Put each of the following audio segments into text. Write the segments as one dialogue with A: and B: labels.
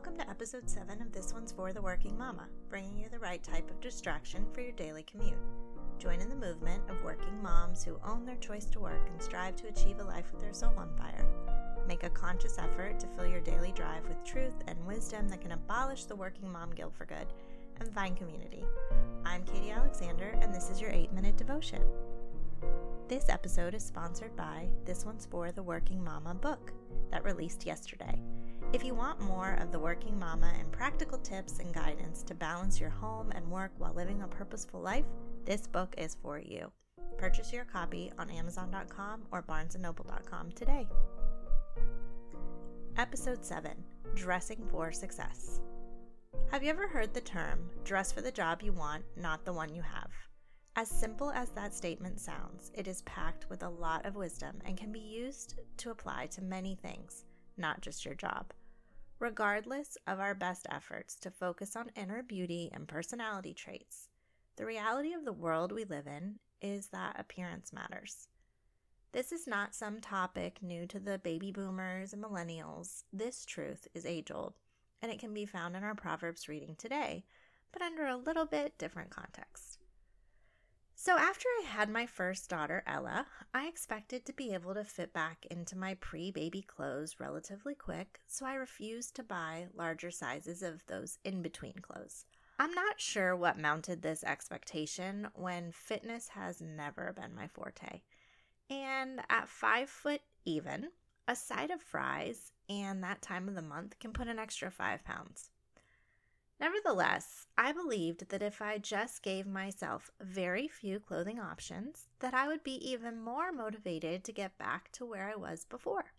A: Welcome to episode 7 of This One's for the Working Mama, bringing you the right type of distraction for your daily commute. Join in the movement of working moms who own their choice to work and strive to achieve a life with their soul on fire. Make a conscious effort to fill your daily drive with truth and wisdom that can abolish the working mom guilt for good and find community. I'm Katie Alexander, and this is your 8 minute devotion. This episode is sponsored by This One's for the Working Mama book that released yesterday. If you want more of the working mama and practical tips and guidance to balance your home and work while living a purposeful life, this book is for you. Purchase your copy on Amazon.com or BarnesandNoble.com today. Episode 7 Dressing for Success. Have you ever heard the term, dress for the job you want, not the one you have? As simple as that statement sounds, it is packed with a lot of wisdom and can be used to apply to many things, not just your job. Regardless of our best efforts to focus on inner beauty and personality traits, the reality of the world we live in is that appearance matters. This is not some topic new to the baby boomers and millennials. This truth is age old, and it can be found in our Proverbs reading today, but under a little bit different context. So, after I had my first daughter, Ella, I expected to be able to fit back into my pre baby clothes relatively quick, so I refused to buy larger sizes of those in between clothes. I'm not sure what mounted this expectation when fitness has never been my forte. And at five foot even, a side of fries and that time of the month can put an extra five pounds. Nevertheless, I believed that if I just gave myself very few clothing options, that I would be even more motivated to get back to where I was before.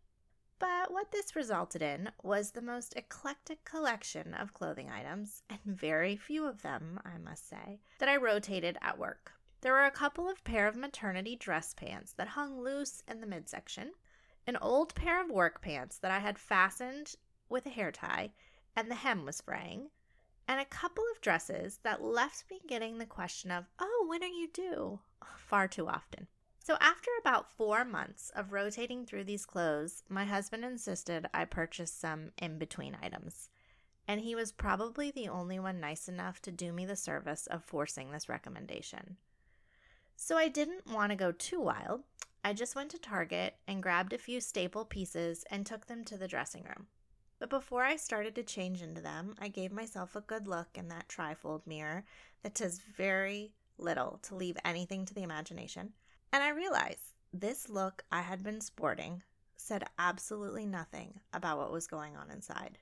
A: But what this resulted in was the most eclectic collection of clothing items, and very few of them, I must say, that I rotated at work. There were a couple of pair of maternity dress pants that hung loose in the midsection, an old pair of work pants that I had fastened with a hair tie, and the hem was fraying, and a couple of dresses that left me getting the question of, oh, when are you due? far too often. So, after about four months of rotating through these clothes, my husband insisted I purchase some in between items. And he was probably the only one nice enough to do me the service of forcing this recommendation. So, I didn't want to go too wild. I just went to Target and grabbed a few staple pieces and took them to the dressing room. But before I started to change into them, I gave myself a good look in that trifold mirror that does very little to leave anything to the imagination. And I realized this look I had been sporting said absolutely nothing about what was going on inside.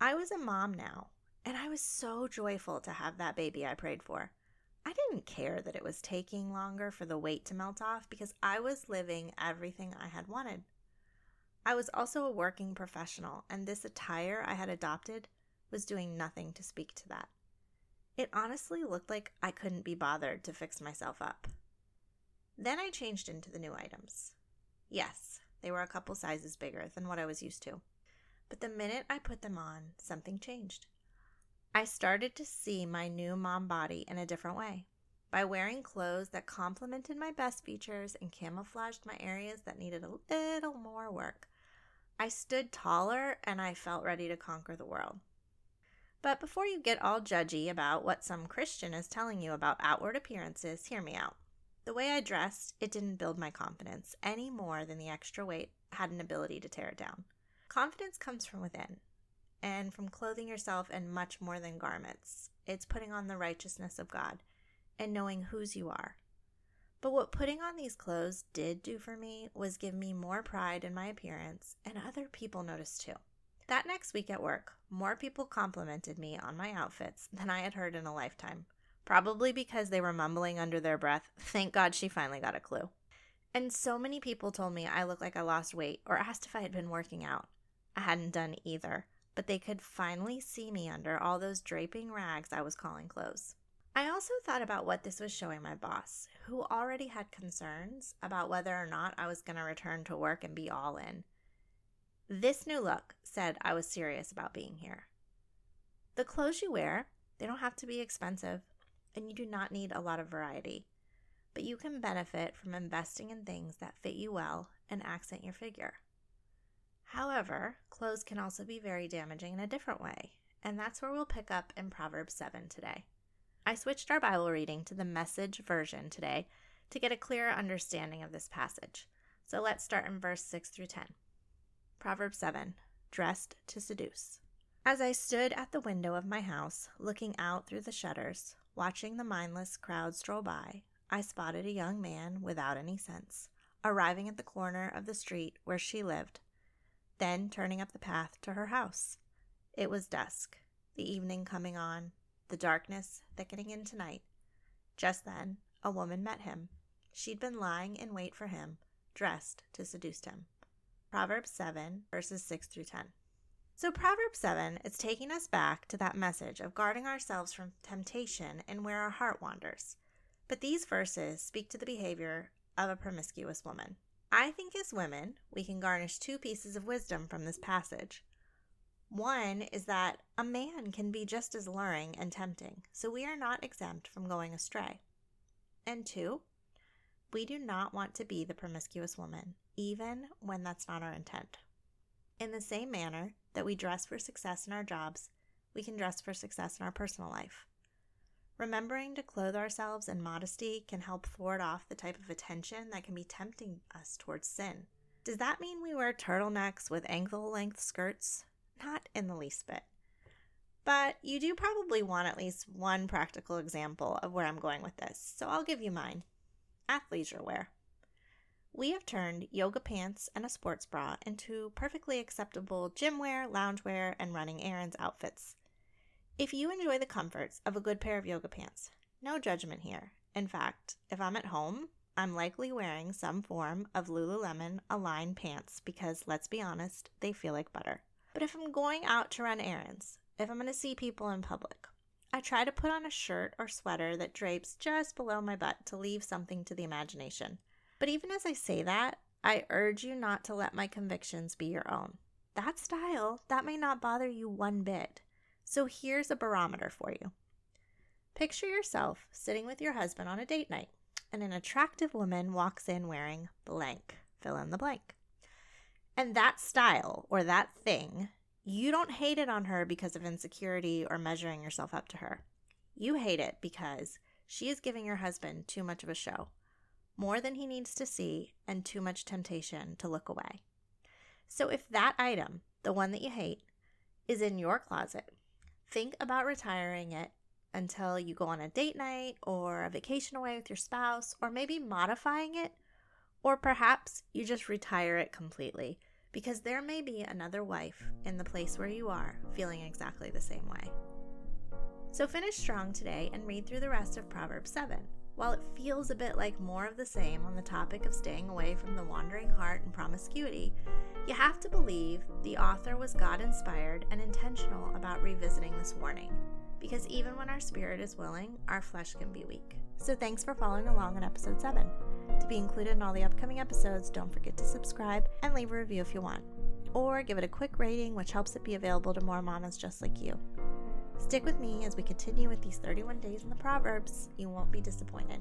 A: I was a mom now, and I was so joyful to have that baby I prayed for. I didn't care that it was taking longer for the weight to melt off because I was living everything I had wanted. I was also a working professional, and this attire I had adopted was doing nothing to speak to that. It honestly looked like I couldn't be bothered to fix myself up. Then I changed into the new items. Yes, they were a couple sizes bigger than what I was used to. But the minute I put them on, something changed. I started to see my new mom body in a different way. By wearing clothes that complemented my best features and camouflaged my areas that needed a little more work, I stood taller and I felt ready to conquer the world. But before you get all judgy about what some Christian is telling you about outward appearances, hear me out. The way I dressed, it didn't build my confidence any more than the extra weight had an ability to tear it down. Confidence comes from within and from clothing yourself in much more than garments. It's putting on the righteousness of God and knowing whose you are. But what putting on these clothes did do for me was give me more pride in my appearance, and other people noticed too. That next week at work, more people complimented me on my outfits than I had heard in a lifetime, probably because they were mumbling under their breath, Thank God she finally got a clue. And so many people told me I looked like I lost weight or asked if I had been working out. I hadn't done either, but they could finally see me under all those draping rags I was calling clothes. I also thought about what this was showing my boss, who already had concerns about whether or not I was going to return to work and be all in. This new look said I was serious about being here. The clothes you wear, they don't have to be expensive, and you do not need a lot of variety, but you can benefit from investing in things that fit you well and accent your figure. However, clothes can also be very damaging in a different way, and that's where we'll pick up in Proverbs 7 today. I switched our Bible reading to the message version today to get a clearer understanding of this passage. So let's start in verse 6 through 10. Proverbs 7 Dressed to Seduce. As I stood at the window of my house, looking out through the shutters, watching the mindless crowd stroll by, I spotted a young man without any sense, arriving at the corner of the street where she lived, then turning up the path to her house. It was dusk, the evening coming on, the darkness thickening into night. Just then, a woman met him. She'd been lying in wait for him, dressed to seduce him. Proverbs 7, verses 6 through 10. So, Proverbs 7 is taking us back to that message of guarding ourselves from temptation and where our heart wanders. But these verses speak to the behavior of a promiscuous woman. I think as women, we can garnish two pieces of wisdom from this passage. One is that a man can be just as luring and tempting, so we are not exempt from going astray. And two, we do not want to be the promiscuous woman, even when that's not our intent. In the same manner that we dress for success in our jobs, we can dress for success in our personal life. Remembering to clothe ourselves in modesty can help ward off the type of attention that can be tempting us towards sin. Does that mean we wear turtlenecks with ankle length skirts? Not in the least bit. But you do probably want at least one practical example of where I'm going with this, so I'll give you mine athleisure wear. We have turned yoga pants and a sports bra into perfectly acceptable gym wear, loungewear, and running errands outfits. If you enjoy the comforts of a good pair of yoga pants, no judgment here. In fact, if I'm at home, I'm likely wearing some form of Lululemon Align pants because, let's be honest, they feel like butter. But if I'm going out to run errands, if I'm going to see people in public, I try to put on a shirt or sweater that drapes just below my butt to leave something to the imagination. But even as I say that, I urge you not to let my convictions be your own. That style, that may not bother you one bit. So here's a barometer for you. Picture yourself sitting with your husband on a date night, and an attractive woman walks in wearing blank, fill in the blank. And that style or that thing, you don't hate it on her because of insecurity or measuring yourself up to her. You hate it because she is giving your husband too much of a show, more than he needs to see, and too much temptation to look away. So if that item, the one that you hate, is in your closet, think about retiring it until you go on a date night or a vacation away with your spouse, or maybe modifying it, or perhaps you just retire it completely because there may be another wife in the place where you are feeling exactly the same way. So finish strong today and read through the rest of Proverbs 7. While it feels a bit like more of the same on the topic of staying away from the wandering heart and promiscuity, you have to believe the author was God inspired and intentional about revisiting this warning. Because even when our spirit is willing, our flesh can be weak. So thanks for following along on episode 7. To be included in all the upcoming episodes, don't forget to subscribe and leave a review if you want. Or give it a quick rating, which helps it be available to more mamas just like you. Stick with me as we continue with these 31 days in the Proverbs. You won't be disappointed.